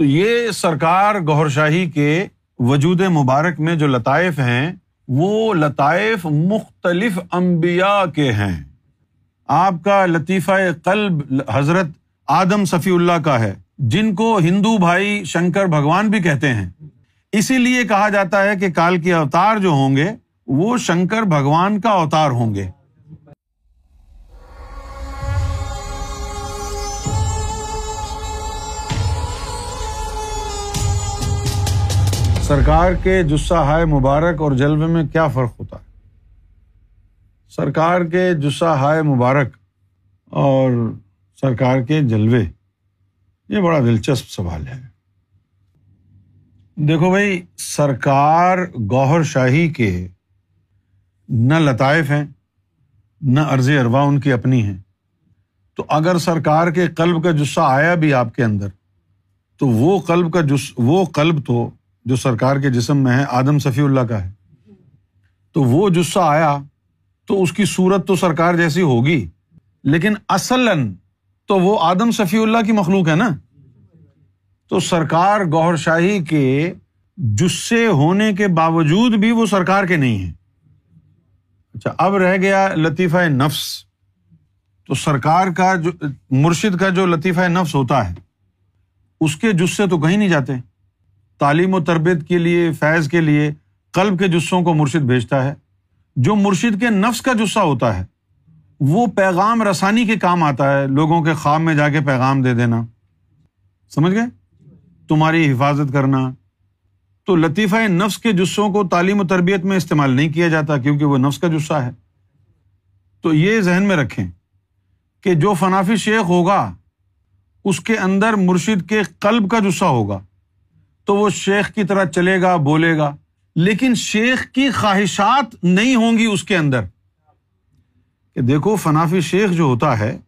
تو یہ سرکار گور شاہی کے وجود مبارک میں جو لطائف ہیں، وہ لطائف مختلف انبیاء کے ہیں۔ آپ کا لطیفہ قلب حضرت آدم صفی اللہ کا ہے، جن کو ہندو بھائی شنکر بھگوان بھی کہتے ہیں۔ اسی لیے کہا جاتا ہے کہ کال کے اوتار جو ہوں گے، وہ شنکر بھگوان کا اوتار ہوں گے۔ سرکار کے جسہ ہائے مبارک اور جلوے میں کیا فرق ہوتا ہے؟ سرکار کے جسہ ہائے مبارک اور سرکار کے جلوے، یہ بڑا دلچسپ سوال ہے۔ دیکھو بھائی، سرکار گوہر شاہی کے نہ لطائف ہیں، نہ عرض اروا ان کی اپنی ہیں۔ تو اگر سرکار کے قلب کا جسہ آیا بھی آپ کے اندر، تو وہ قلب کا جس، وہ قلب تو جو سرکار کے جسم میں ہے، آدم صفی اللہ کا ہے۔ تو وہ جسہ آیا تو اس کی صورت تو سرکار جیسی ہوگی، لیکن اصلاً تو وہ آدم صفی اللہ کی مخلوق ہے نا۔ تو سرکار گور شاہی کے جسے ہونے کے باوجود بھی وہ سرکار کے نہیں ہیں۔ اچھا اب رہ گیا لطیفہ نفس۔ تو سرکار کا جو، مرشد کا جو لطیفہ نفس ہوتا ہے، اس کے جسے تو کہیں نہیں جاتے۔ تعلیم و تربیت کے لیے، فیض کے لیے قلب کے جسوں کو مرشد بھیجتا ہے۔ جو مرشد کے نفس کا جسہ ہوتا ہے، وہ پیغام رسانی کے کام آتا ہے، لوگوں کے خواب میں جا کے پیغام دے دینا۔ سمجھ گئے؟ تمہاری حفاظت کرنا۔ تو لطیفہ نفس کے جسوں کو تعلیم و تربیت میں استعمال نہیں کیا جاتا کیونکہ وہ نفس کا جسہ ہے۔ تو یہ ذہن میں رکھیں کہ جو فنافی شیخ ہوگا، اس کے اندر مرشد کے قلب کا جسہ ہوگا۔ تو وہ شیخ کی طرح چلے گا، بولے گا۔ لیکن شیخ کی خواہشات نہیں ہوں گی اس کے اندر۔ کہ دیکھو، فنافی شیخ جو ہوتا ہے،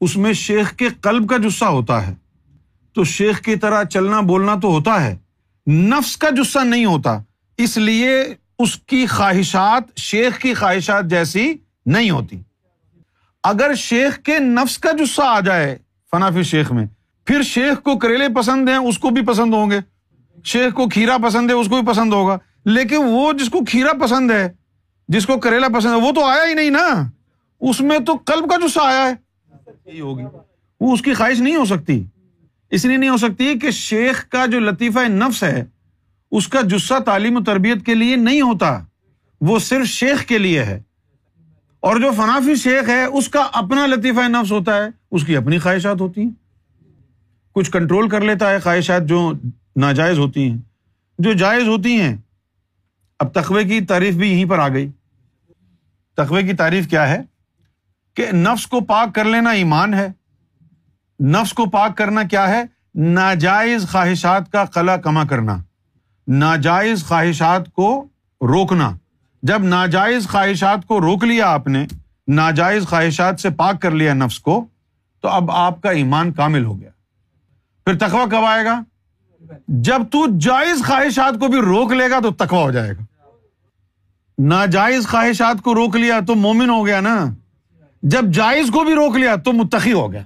اس میں شیخ کے قلب کا جسہ ہوتا ہے۔ تو شیخ کی طرح چلنا، بولنا تو ہوتا ہے۔ نفس کا جسہ نہیں ہوتا۔ اس لیے اس کی خواہشات، شیخ کی خواہشات جیسی نہیں ہوتی۔ اگر شیخ کے نفس کا جسہ آ جائے فنافی شیخ میں، پھر شیخ کو کریلے پسند ہیں، اس کو بھی پسند ہوں گے۔ شیخ کو کھیرا پسند ہے، اس کو بھی پسند ہوگا۔ لیکن وہ جس کو کھیرا پسند ہے، جس کو کریلا پسند ہے، وہ تو آیا ہی نہیں نا۔ اس میں تو کلب کا جسہ آیا ہے۔ ہوگی۔ وہ اس کی خواہش نہیں ہو سکتی۔ اس لیے نہیں ہو سکتی کہ شیخ کا جو لطیفہ نفس ہے، اس کا جسہ تعلیم و تربیت کے لیے نہیں ہوتا۔ وہ صرف شیخ کے لیے ہے۔ اور جو فنافی شیخ ہے، اس کا اپنا لطیفہ نفس ہوتا ہے۔ اس کی اپنی خواہشات ہوتی ہیں۔ کچھ کنٹرول کر لیتا ہے خواہشات جو ناجائز ہوتی ہیں۔ جو جائز ہوتی ہیں، اب تخوے کی تعریف بھی یہیں پر آ گئی۔ تخوے کی تعریف کیا ہے؟ کہ نفس کو پاک کر لینا ایمان ہے۔ نفس کو پاک کرنا کیا ہے؟ ناجائز خواہشات کا قلع کما کرنا۔ ناجائز خواہشات کو روکنا۔ جب ناجائز خواہشات کو روک لیا آپ نے، ناجائز خواہشات سے پاک کر لیا نفس کو، تو اب آپ کا ایمان کامل ہو گیا۔ پھر تخوا کب آئے گا؟ جب تو جائز خواہشات کو بھی روک لے گا تو تخوا ہو جائے گا۔ ناجائز خواہشات کو روک لیا تو مومن ہو گیا نا۔ جب جائز کو بھی روک لیا تو متخی ہو گیا۔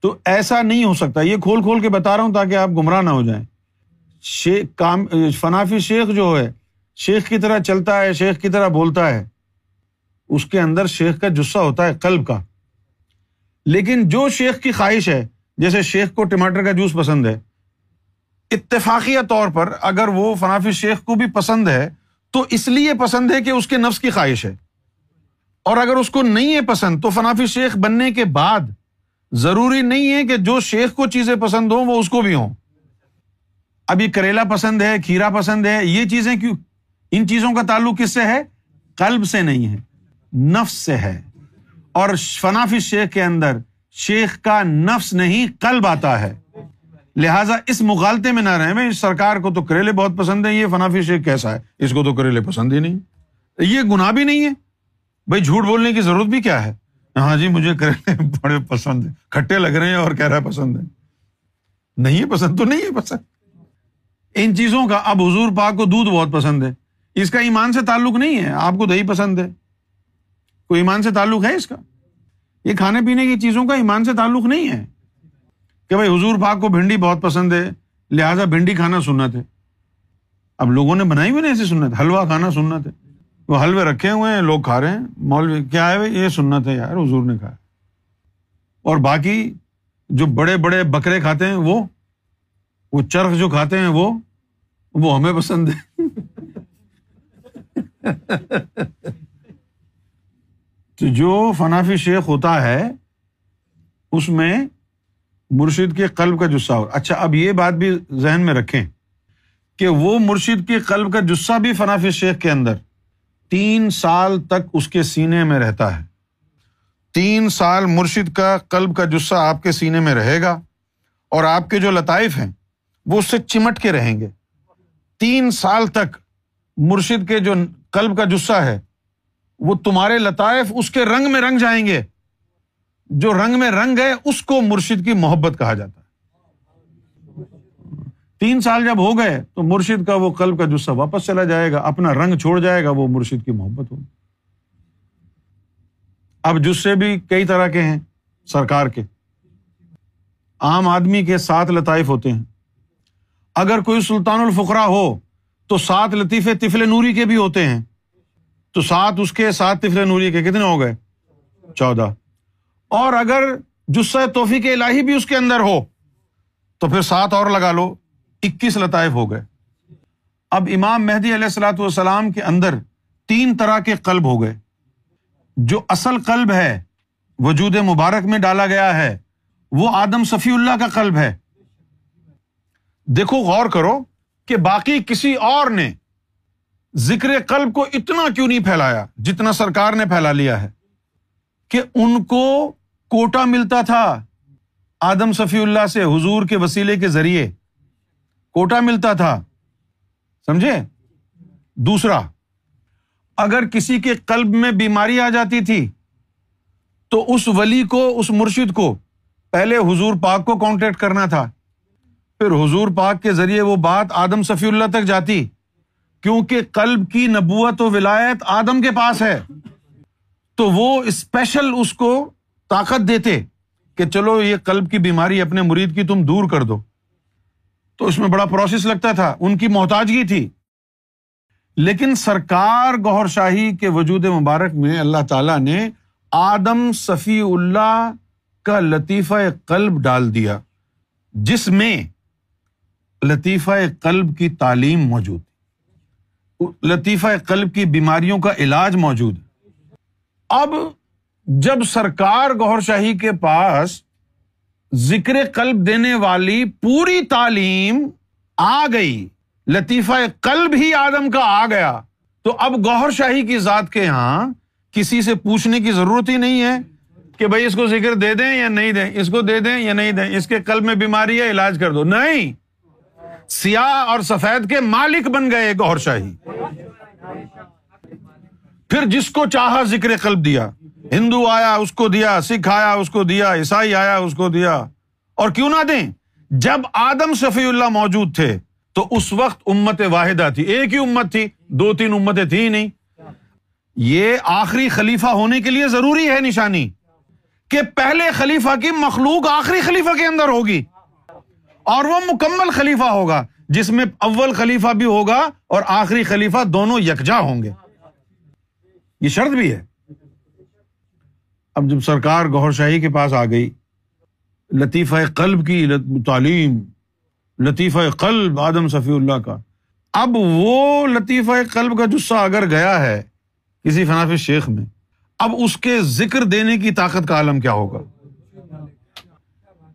تو ایسا نہیں ہو سکتا۔ یہ کھول کھول کے بتا رہا ہوں تاکہ آپ گمراہ نہ ہو جائیں۔ شیخ کام، فنافی شیخ جو ہے، شیخ کی طرح چلتا ہے، شیخ کی طرح بولتا ہے۔ اس کے اندر شیخ کا جسہ ہوتا ہے، قلب کا۔ لیکن جو شیخ کی خواہش ہے، جیسے شیخ کو ٹماٹر کا جوس پسند ہے اتفاقیہ طور پر اگر وہ فنافی شیخ کو بھی پسند ہے، تو اس لیے پسند ہے کہ اس کے نفس کی خواہش ہے۔ اور اگر اس کو نہیں ہے پسند، تو فنافی شیخ بننے کے بعد ضروری نہیں ہے کہ جو شیخ کو چیزیں پسند ہوں، وہ اس کو بھی ہوں۔ ابھی کریلا پسند ہے، کھیرا پسند ہے، یہ چیزیں کیوں؟ ان چیزوں کا تعلق کس سے ہے؟ قلب سے نہیں ہے، نفس سے ہے۔ اور فنافی شیخ کے اندر شیخ کا نفس نہیں، قلب آتا ہے۔ لہٰذا اس مغالطے میں نہ رہے میں اس سرکار کو تو کریلے بہت پسند ہے یہ فنافی شیخ کیسا ہے۔ اس کو تو کریلے پسند ہی نہیں۔ یہ گناہ بھی نہیں ہے۔ بھائی جھوٹ بولنے کی ضرورت بھی کیا ہے؟ ہاں جی مجھے کریلے بڑے پسند ہے کھٹے لگ رہے ہیں اور کہہ رہا پسند ہے نہیں پسند تو نہیں ہے پسند۔ ان چیزوں کا اب حضور پاک کو دودھ بہت پسند ہے۔ اس کا ایمان سے تعلق نہیں ہے، آپ کو دہی پسند ہے۔ کوئی ایمان سے تعلق ہے اس کا؟ یہ کھانے پینے کی چیزوں کا ایمان سے تعلق نہیں ہے۔ کہ بھائی حضور پاک کو بھنڈی بہت پسند ہے، لہٰذا بھنڈی کھانا سنت ہے۔ اب لوگوں نے بنائی بھی نہیں ایسی سنت، حلوہ کھانا سنت ہے۔ وہ حلوے رکھے ہوئے ہیں، لوگ کھا رہے ہیں۔ مولوی، کیا ہے بھائی؟ یہ سنت ہے یار، حضور نے کھایا اور باقی جو بڑے بڑے بکرے کھاتے ہیں، وہ وہ چرخ جو کھاتے ہیں، وہ وہ ہمیں پسند ہے۔ تو جو فنافی شیخ ہوتا ہے، اس میں مرشد کے قلب کا جسہ ہو۔ اچھا اب یہ بات بھی ذہن میں رکھیں کہ وہ مرشد کے قلب کا جسہ بھی فنافی شیخ کے اندر تین سال تک اس کے سینے میں رہتا ہے۔ تین سال مرشد کا قلب کا جسہ آپ کے سینے میں رہے گا اور آپ کے جو لطائف ہیں، وہ اس سے چمٹ کے رہیں گے۔ تین سال تک مرشد کے جو قلب کا جسہ ہے، وہ تمہارے لطائف اس کے رنگ میں رنگ جائیں گے۔ جو رنگ میں رنگ ہے، اس کو مرشد کی محبت کہا جاتا ہے۔ تین سال جب ہو گئے، تو مرشد کا وہ قلب کا جسہ واپس چلا جائے گا، اپنا رنگ چھوڑ جائے گا، وہ مرشد کی محبت ہوگی۔ اب جسے بھی کئی طرح کے ہیں، سرکار کے۔ عام آدمی کے سات لطائف ہوتے ہیں۔ اگر کوئی سلطان الفقرا ہو، تو سات لطیفے تفل نوری کے بھی ہوتے ہیں۔ تو سات اس کے، سات تفل نوری کے کتنے ہو گئے؟ چودہ۔ اور اگر جسہ توفیق الہی بھی اس کے اندر ہو، تو پھر سات اور لگا لو، اکیس لطائف ہو گئے۔ اب امام مہدی علیہ السلاۃ والسلام کے اندر تین طرح کے قلب ہو گئے۔ جو اصل قلب ہے، وجود مبارک میں ڈالا گیا ہے، وہ آدم صفی اللہ کا قلب ہے۔ دیکھو، غور کرو کہ باقی کسی اور نے ذکر قلب کو اتنا کیوں نہیں پھیلایا، جتنا سرکار نے پھیلا لیا ہے، کہ ان کو کوٹا ملتا تھا آدم صفی اللہ سے حضور کے وسیلے کے ذریعے۔ کوٹا ملتا تھا۔ سمجھے؟ دوسرا، اگر کسی کے قلب میں بیماری آ جاتی تھی، تو اس ولی کو، اس مرشد کو پہلے حضور پاک کو کانٹیکٹ کرنا تھا۔ پھر حضور پاک کے ذریعے وہ بات آدم صفی اللہ تک جاتی، کیونکہ قلب کی نبوت و ولایت آدم کے پاس ہے۔ تو وہ اسپیشل اس کو طاقت دیتے کہ چلو یہ قلب کی بیماری اپنے مرید کی تم دور کر دو۔ تو اس میں بڑا پروسیس لگتا تھا، ان کی محتاجگی تھی۔ لیکن سرکار گور شاہی کے وجود مبارک میں اللہ تعالی نے آدم صفی اللہ کا لطیفہ قلب ڈال دیا، جس میں لطیفہ قلب کی تعلیم موجود لطیفہ قلب کی بیماریوں کا علاج موجود اب جب سرکار گور شاہی کے پاس ذکر قلب دینے والی پوری تعلیم آ گئی، لطیفہ قلب ہی آدم کا آ گیا، تو اب گوہر شاہی کی ذات کے یہاں کسی سے پوچھنے کی ضرورت ہی نہیں ہے کہ بھائی اس کو ذکر دے دیں یا نہیں دیں، اس کو دے دیں یا نہیں دیں، اس کے قلب میں بیماری ہے، علاج کر دو۔ نہیں، سیاہ اور سفید کے مالک بن گئے گوہر شاہی۔ پھر جس کو چاہا ذکر قلب دیا۔ ہندو آیا، اس کو دیا، سکھ آیا، اس کو دیا، عیسائی آیا، اس کو دیا۔ اور کیوں نہ دیں؟ جب آدم شفیع اللہ موجود تھے، تو اس وقت امت واحدہ تھی۔ ایک ہی امت تھی، دو تین امتیں تھی نہیں۔ یہ آخری خلیفہ ہونے کے لیے ضروری ہے نشانی کہ پہلے خلیفہ کی مخلوق آخری خلیفہ کے اندر ہوگی۔ اور وہ مکمل خلیفہ ہوگا، جس میں اول خلیفہ بھی ہوگا اور آخری خلیفہ دونوں یکجا ہوں گے۔ یہ شرط بھی ہے۔ اب جب سرکار گور شاہی کے پاس آ گئی، لطیفہ قلب کی، تعلیم، لطیفہ قلب آدم صفی اللہ کا۔ اب وہ لطیفہ قلب کا جسہ اگر گیا ہے کسی فناف شیخ میں، اب اس کے ذکر دینے کی طاقت کا عالم کیا ہوگا؟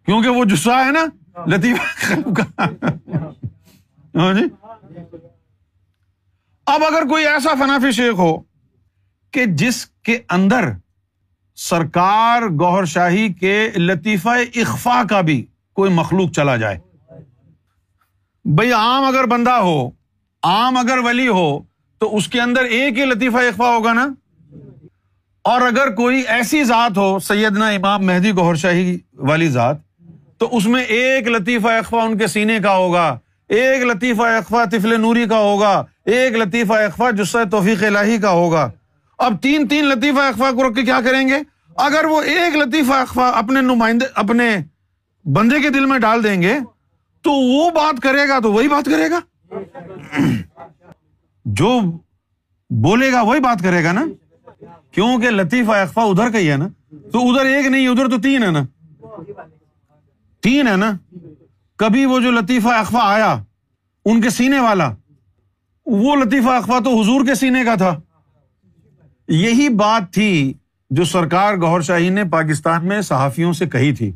کیونکہ وہ جسہ ہے نا، لطیفہ قلب کا۔ ہاں جی؟ اب اگر کوئی ایسا فنافی شیخ ہو کہ جس کے اندر سرکار گوہر شاہی کے لطیفہ اخفا کا بھی کوئی مخلوق چلا جائے۔ بھائی عام اگر بندہ ہو، عام اگر ولی ہو، تو اس کے اندر ایک ہی لطیفہ اخفا ہوگا نا۔ اور اگر کوئی ایسی ذات ہو، سیدنا امام مہدی گوہر شاہی والی ذات، تو اس میں ایک لطیفہ اخفا ان کے سینے کا ہوگا، ایک لطیفہ اخفا طفل نوری کا ہوگا، ایک لطیفہ اخفا جسہ توفیق الہی کا ہوگا۔ اب تین تین لطیفہ اخفا کو رکھ کے کیا کریں گے؟ اگر وہ ایک لطیفہ اخفا اپنے نمائندے اپنے بندے کے دل میں ڈال دیں گے، تو وہ بات کرے گا تو وہی بات کرے گا؟ جو بولے گا وہی بات کرے گا نا؟ کیونکہ لطیفہ اخفا ادھر کا ہی ہے نا؟ تو ادھر ایک نہیں، ادھر تو تین ہے نا؟ تین ہے نا؟ کبھی وہ جو لطیفہ اخفا آیا، ان کے سینے والا، وہ لطیفہ اخفا تو حضور کے سینے کا تھا۔ یہی بات تھی جو سرکار گور شاہی نے پاکستان میں صحافیوں سے کہی تھی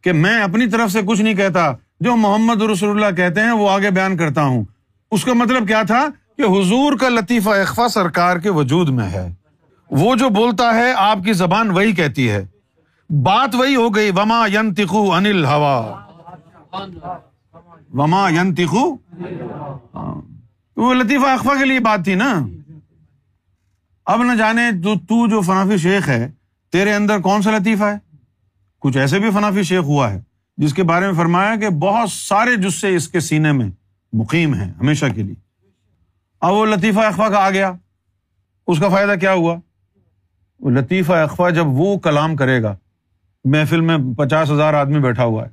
کہ میں اپنی طرف سے کچھ نہیں کہتا، جو محمد رسول اللہ کہتے ہیں وہ آگے بیان کرتا ہوں۔ اس کا مطلب کیا تھا؟ کہ حضور کا لطیفہ اخفا سرکار کے وجود میں ہے۔ وہ جو بولتا ہے، آپ کی زبان وہی کہتی ہے۔ بات وہی ہو گئی، وما ین انل ہوا وما ین ہاں، وہ لطیفہ اخفا کے لیے بات تھی نا؟ اب نہ جانے تو تو جو فنافی شیخ ہے، تیرے اندر کون سا لطیفہ ہے؟ کچھ ایسے بھی فنافی شیخ ہوا ہے جس کے بارے میں فرمایا کہ بہت سارے جسے اس کے سینے میں مقیم ہیں ہمیشہ کے لیے۔ اب وہ لطیفہ اخوا کا آ گیا۔ اس کا فائدہ کیا ہوا؟ وہ لطیفہ اخوا جب وہ کلام کرے گا، محفل میں پچاس ہزار آدمی بیٹھا ہوا ہے۔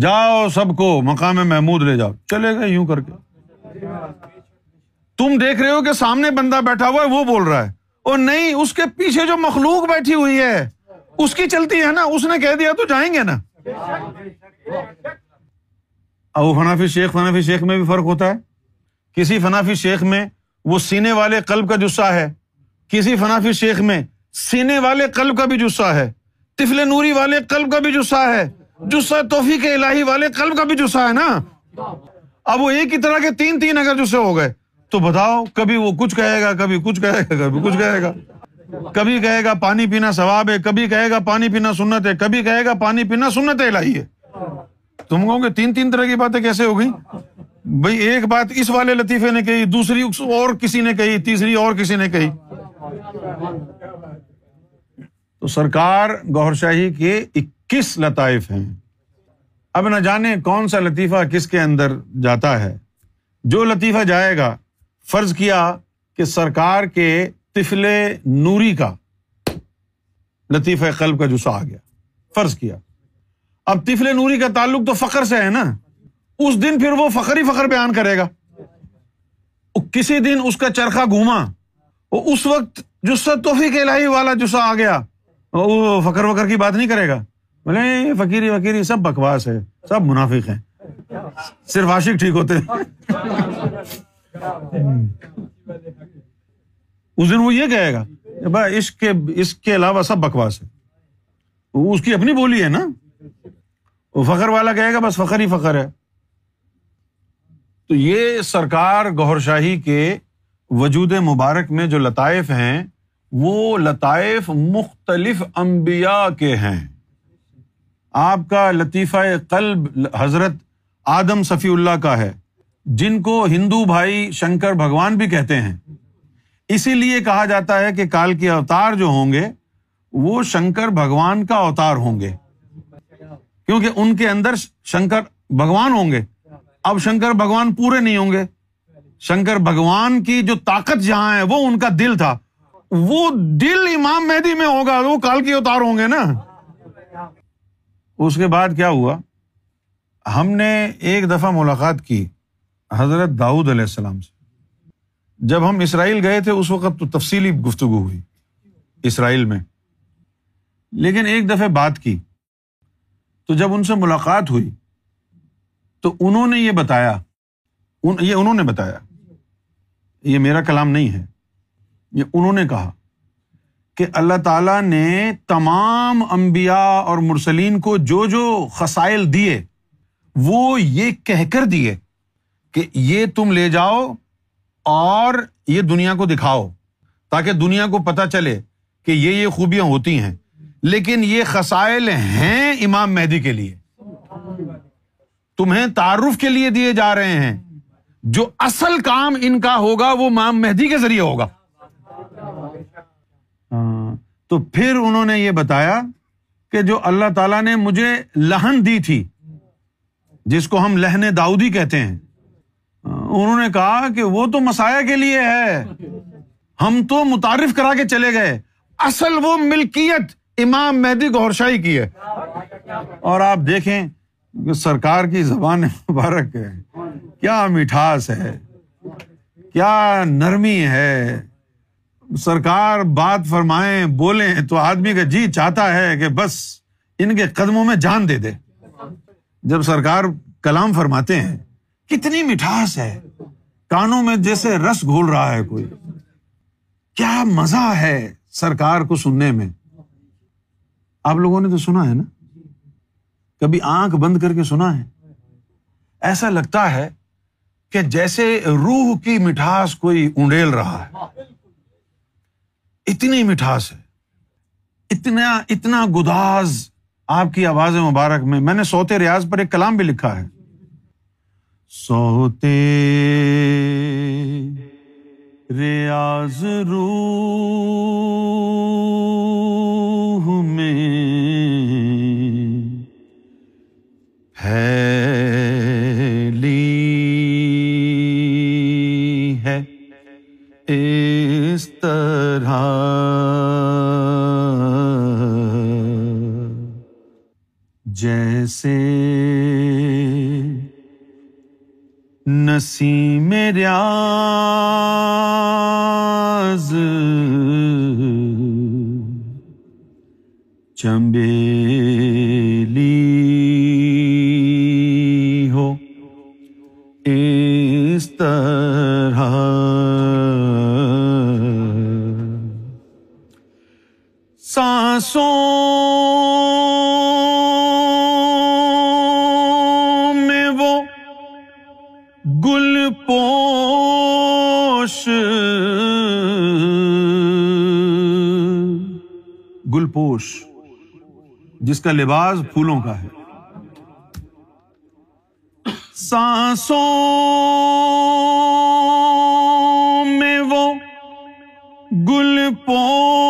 جاؤ سب کو مقام محمود لے جاؤ۔ چلے گئے یوں کر کے۔ تم دیکھ رہے ہو کہ سامنے بندہ بیٹھا ہوا ہے، وہ بول رہا ہے۔ اور نہیں، اس کے پیچھے جو مخلوق بیٹھی ہوئی ہے، اس کی چلتی ہے نا، اس نے کہہ دیا تو جائیں گے نا۔ اب فنافی شیخ فنافی شیخ میں بھی فرق ہوتا ہے۔ کسی فنافی شیخ میں وہ سینے والے قلب کا جسہ ہے۔ کسی فنافی شیخ میں سینے والے قلب کا بھی جسہ ہے۔ تفل نوری والے قلب کا بھی جسہ ہے۔ جسہ توفیق الہی والے قلب کا بھی جسہ ہے نا۔ اب وہ ایک ہی طرح کے تین تین اگر جسے ہو گئے۔ تو بتاؤ، کبھی وہ کچھ کہے گا، کبھی کچھ کہے گا، کبھی کچھ کہے گا۔ کبھی کہے گا، پانی پینا ثواب ہے، کبھی کہے گا، پانی پینا سنت ہے، کبھی کہے گا، پانی پینا سنت الہی ہے۔ تم کہو گے تین تین طرح کی باتیں کیسے ہو گئی بھائی، ایک بات اس والے لطیفے نے کہی، دوسری اور کسی نے کہی، تیسری اور کسی نے کہی۔ تو سرکار گور شاہی کے اکیس لطائف ہیں۔ اب نہ جانے کون سا لطیفہ کس کے اندر جاتا ہے۔ جو لطیفہ جائے گا فرض کیا کہ سرکار کے تفل نوری کا لطیفہ قلب کا جسا آ گیا۔ فرض کیا۔ اب تفل نوری کا تعلق تو فخر سے ہے نا۔ اس دن پھر وہ فخر ہی فخر بیان کرے گا۔ کسی دن اس کا چرخا گھوما۔ وہ اس وقت جسا توفیق الہی والا جسا آ گیا۔ وہ فخر وکر کی بات نہیں کرے گا۔ بولے فقیری وکیری سب بکواس ہے، سب منافق ہیں۔ صرف عاشق ٹھیک ہوتے اس دن وہ یہ کہے گا بھائی اس کے اس کے علاوہ سب بکواس ہے اس کی اپنی بولی ہے نا۔ وہ فخر والا کہے گا، بس فخر ہی فخر ہے۔ تو یہ سرکار گور شاہی کے وجود مبارک میں جو لطائف ہیں، وہ لطائف مختلف انبیاء کے ہیں۔ آپ کا لطیفہ قلب حضرت آدم صفی اللہ کا ہے۔ جن کو ہندو بھائی شنکر بھگوان بھی کہتے ہیں، اسی لیے کہا جاتا ہے کہ کال کے اوتار جو ہوں گے، وہ شنکر بھگوان کا اوتار ہوں گے۔ کیونکہ ان کے اندر شنکر بھگوان ہوں گے۔ اب شنکر بھگوان پورے نہیں ہوں گے۔ شنکر بھگوان کی جو طاقت جہاں ہے، وہ ان کا دل تھا۔ وہ دل امام مہدی میں ہوگا، وہ کال کی اوتار ہوں گے نا۔ اس کے بعد کیا ہوا؟ ہم نے ایک دفعہ ملاقات کی۔ حضرت داؤد علیہ السلام سے۔ جب ہم اسرائیل گئے تھے، اس وقت تو تفصیلی گفتگو ہوئی اسرائیل میں۔ لیکن ایک دفعہ بات کی۔ تو جب ان سے ملاقات ہوئی، تو انہوں نے یہ بتایا یہ انہوں نے بتایا، یہ میرا کلام نہیں ہے۔ یہ انہوں نے کہا کہ اللہ تعالیٰ نے تمام انبیاء اور مرسلین کو جو جو خسائل دیے، وہ یہ کہہ کر دیے۔ کہ یہ تم لے جاؤ اور یہ دنیا کو دکھاؤ تاکہ دنیا کو پتا چلے کہ یہ یہ خوبیاں ہوتی ہیں۔ لیکن یہ خسائل ہیں امام مہدی کے لیے۔ تمہیں تعارف کے لیے دیے جا رہے ہیں۔ جو اصل کام ان کا ہوگا وہ امام مہدی کے ذریعے ہوگا۔ ہاں، تو پھر انہوں نے یہ بتایا کہ جو اللہ تعالیٰ نے مجھے لہن دی تھی، جس کو ہم لہن داؤدی کہتے ہیں انہوں نے کہا کہ وہ تو مسایا کے لیے ہے۔ ہم تو متعارف کرا کے چلے گئے۔ اصل وہ ملکیت امام مہدی گور شاہی کی ہے۔ اور آپ دیکھیں سرکار کی زبان مبارک ہے۔ کیا مٹھاس ہے۔ کیا نرمی ہے۔ سرکار بات فرمائیں، بولیں تو آدمی کا جی چاہتا ہے کہ بس ان کے قدموں میں جان دے دے۔ جب سرکار کلام فرماتے ہیں کتنی مٹھاس ہے۔ کانوں میں جیسے رس گھول رہا ہے کوئی۔ کیا مزہ ہے سرکار کو سننے میں۔ آپ لوگوں نے تو سنا ہے نا۔ کبھی آنکھ بند کر کے سنا ہے۔ ایسا لگتا ہے کہ جیسے روح کی مٹھاس کوئی اونڈیل رہا ہے۔ اتنی مٹھاس ہے۔ اتنا اتنا گداز۔ آپ کی آواز مبارک میں میں نے سوتے ریاض پر ایک کلام بھی لکھا ہے۔ سوتے۔ ریاض روح میں پھیلی ہے۔ اس طرح جیسے نسیم ریاض چمبے پوش جس کا لباس پھولوں کا ہے۔ سانسوں میں وہ گل پوش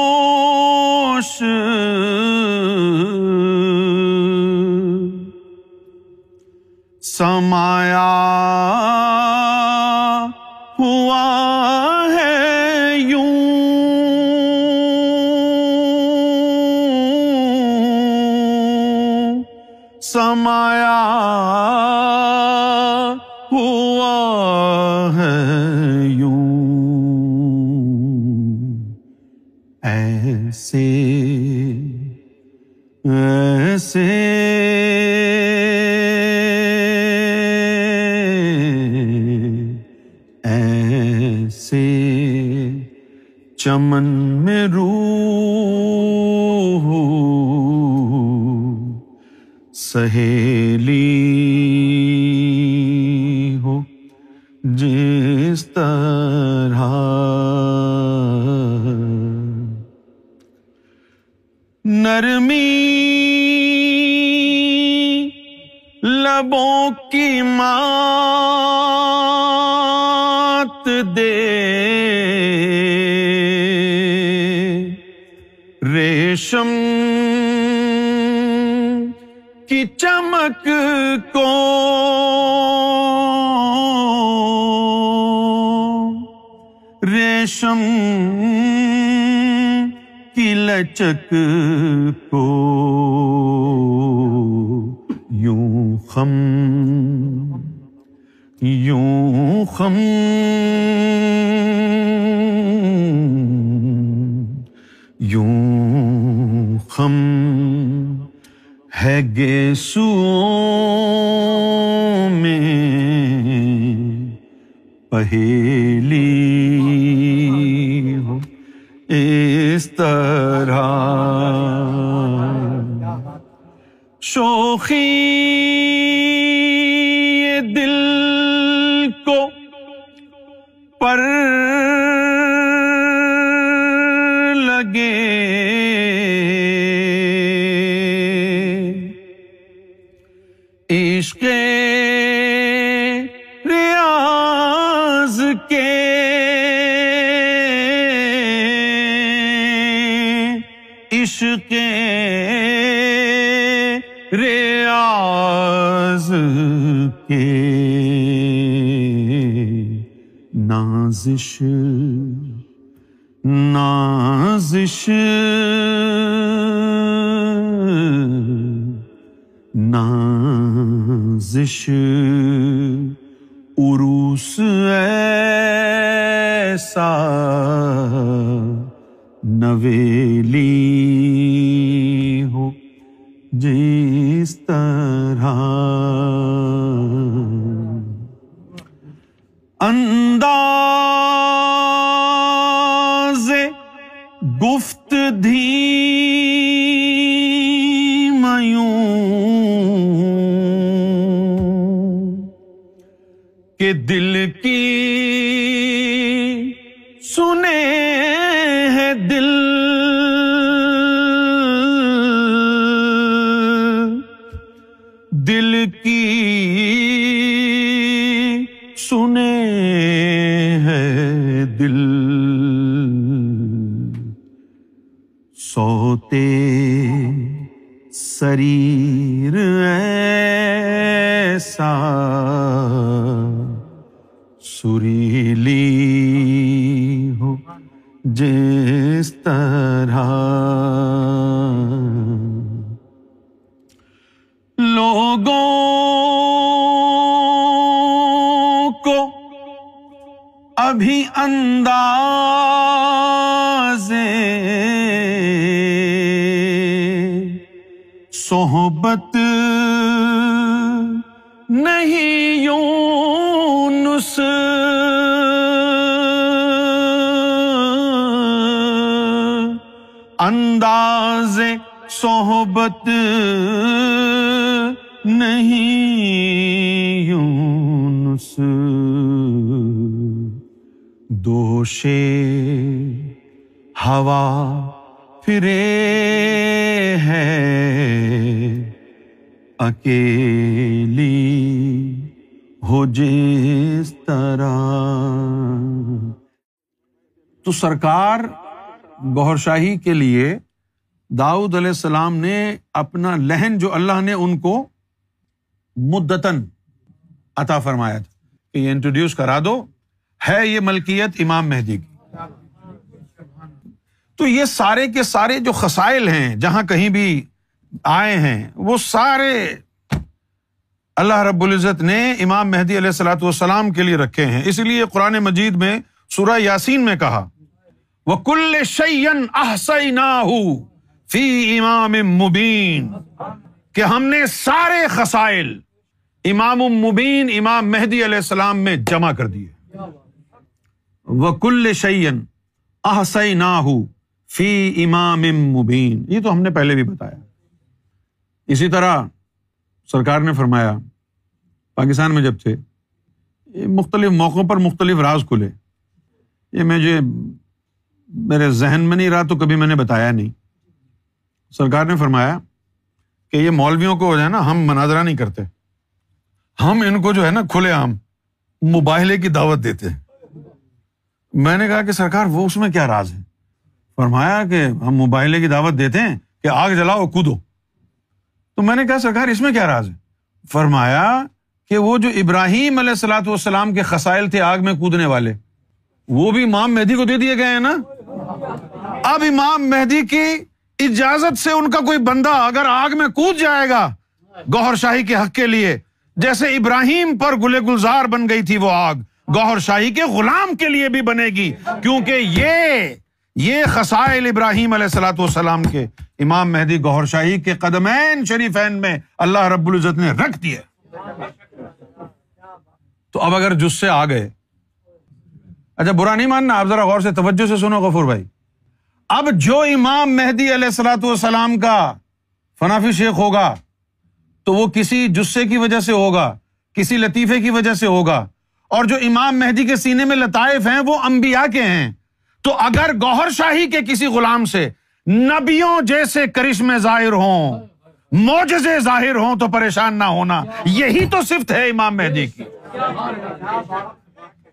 چمن میں روح سہیلی چمک کو ریشم کی لچک کو یوں خم یوں خم۔ یوں خم۔ ہے گیسو میں پہیلی ہو اس طرح شوخی دل کو پر کے عشق ریاض کے نازش نازش نازش عروس ایسا نویلی ہو جس طرح انداز گفت دھی میوں کہ دل کی بھی انداز دوشے ہوا پھرے ہے۔ اکیلی ہو جس طرح۔ تو سرکار گہر شاہی کے لیے داؤد علیہ السلام نے اپنا لہن جو اللہ نے ان کو مدتن عطا فرمایا تھا کہ یہ انٹروڈیوس کرا دو۔ ہے یہ ملکیت امام مہدی کی۔ تو یہ سارے کے سارے جو خسائل ہیں، جہاں کہیں بھی آئے ہیں، وہ سارے اللہ رب العزت نے امام مہدی علیہ السلاۃ والسلام کے لیے رکھے ہیں۔ اس لیے قرآن مجید میں سورہ یاسین میں کہا وہ کل شعین احسین فی امام مبین کہ ہم نے سارے خسائل امام مبین، امام مہدی علیہ السلام میں جمع کر دیے۔ وہ کل شعین احسین فی امام مبین۔ یہ تو ہم نے پہلے بھی بتایا۔ اسی طرح سرکار نے فرمایا، پاکستان میں جب تھے مختلف موقعوں پر مختلف راز کھلے۔ یہ مجھے میرے ذہن میں نہیں رہا تو کبھی میں نے بتایا نہیں۔ سرکار نے فرمایا کہ یہ مولویوں کو جو ہے نا، ہم مناظرہ نہیں کرتے۔ ہم ان کو جو ہے نا، کھلے عام، مباہلے کی دعوت دیتے۔ ہیں میں نے کہا کہ سرکار، وہ اس میں کیا راز ہے؟ فرمایا کہ ہم مباہلے کی دعوت دیتے ہیں کہ آگ جلاؤ، کودو۔ تو میں نے کہا، سرکار، اس میں کیا راز ہے؟ فرمایا کہ وہ جو ابراہیم علیہ السلاۃ والسلام کے خسائل تھے آگ میں کودنے والے، وہ بھی امام مہدی کو دے دیے گئے ہیں نا؟ اب امام مہدی کی اجازت سے ان کا کوئی بندہ اگر آگ میں کود جائے گا گوہر شاہی کے حق کے لیے، جیسے ابراہیم پر گلے گلزار بن گئی تھی وہ آگ گوہر شاہی کے غلام کے لیے بھی بنے گی، کیونکہ یہ یہ خسائل ابراہیم علیہ السلاۃ والسلام کے امام مہدی گوہر شاہی کے قدمین شریفین میں اللہ رب العزت نے رکھ دیے تو اب اگر جس سے آ گئے اچھا برا نہیں ماننا، آپ ذرا غور سے توجہ سے سنو غفور بھائی۔ اب جو امام مہدی علیہ السلاۃ والسلام کا فنافی شیخ ہوگا، تو وہ کسی جسے کی وجہ سے ہوگا، کسی لطیفے کی وجہ سے ہوگا اور جو امام مہدی کے سینے میں لطائف ہیں، وہ انبیاء کے ہیں۔ تو اگر گوہر شاہی کے کسی غلام سے نبیوں جیسے کرشمے ظاہر ہوں موجزے ظاہر ہوں، تو پریشان نہ ہونا۔ یہی تو صفت ہے امام مہدی کی۔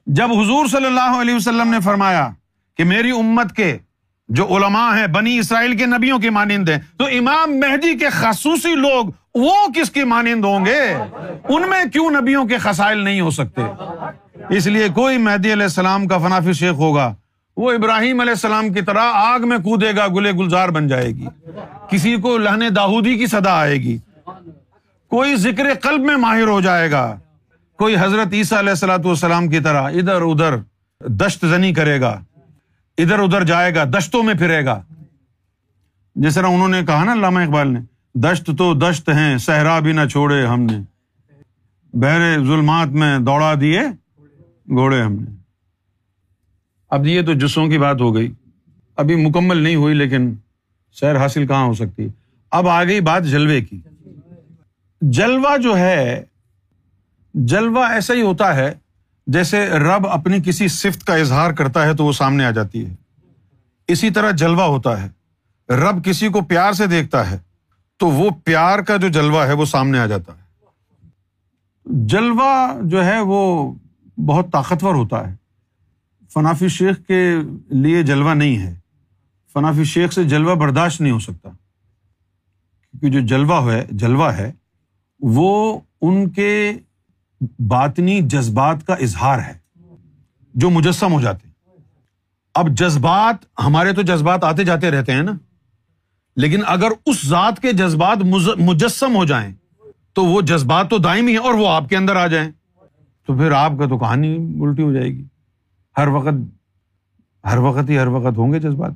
جب حضور صلی اللہ علیہ وسلم نے فرمایا کہ میری امت کے جو علماء ہیں، بنی اسرائیل کے نبیوں کی مانند ہیں۔ تو امام مہدی کے خصوصی لوگ وہ کس کی مانند ہوں گے؟ ان میں کیوں نبیوں کے خسائل نہیں ہو سکتے؟ اس لیے کوئی مہدی علیہ السلام کا فنافی شیخ ہوگا۔ وہ ابراہیم علیہ السلام کی طرح آگ میں کودے گا، گلے گلزار بن جائے گی۔ کسی کو لہنے داودی کی صدا آئے گی۔ کوئی ذکر قلب میں ماہر ہو جائے گا۔ کوئی حضرت عیسیٰ علیہ السلاۃ والسلام کی طرح ادھر ادھر دشت زنی کرے گا۔ ادھر ادھر جائے گا، دشتوں میں پھرے گا۔ جس طرح انہوں نے کہا نا علامہ اقبال نے، دشت تو دشت ہیں، صحرا بھی نہ چھوڑے ہم نے۔ بہرے ظلمات میں دوڑا دیے گھوڑے ہم نے۔ اب یہ تو جسوں کی بات ہو گئی۔ ابھی مکمل نہیں ہوئی، لیکن سیر حاصل کہاں ہو سکتی اب آ گئی بات جلوے کی۔ جلوا جو ہے جلوا ایسا ہی ہوتا ہے جیسے رب اپنی کسی صفت کا اظہار کرتا ہے تو وہ سامنے آ جاتی ہے۔ اسی طرح جلوا ہوتا ہے۔ رب کسی کو پیار سے دیکھتا ہے تو وہ پیار کا جو جلوا ہے وہ سامنے آ جاتا ہے۔ جلوا جو ہے وہ بہت طاقتور ہوتا ہے۔ فنافی شیخ کے لیے جلوا نہیں ہے۔ فنافی شیخ سے جلوا برداشت نہیں ہو سکتا۔ کیونکہ جو جلوا ہے جلوا ہے، وہ ان کے باطنی جذبات کا اظہار ہے، جو مجسم ہو جاتے اب جذبات، ہمارے تو جذبات آتے جاتے رہتے ہیں نا۔ لیکن اگر اس ذات کے جذبات مجسم ہو جائیں، تو وہ جذبات تو دائمی ہیں اور وہ آپ کے اندر آ جائیں۔ تو پھر آپ کا تو کہانی الٹی ہو جائے گی۔ ہر وقت ہر وقت ہی ہر وقت ہوں گے جذبات۔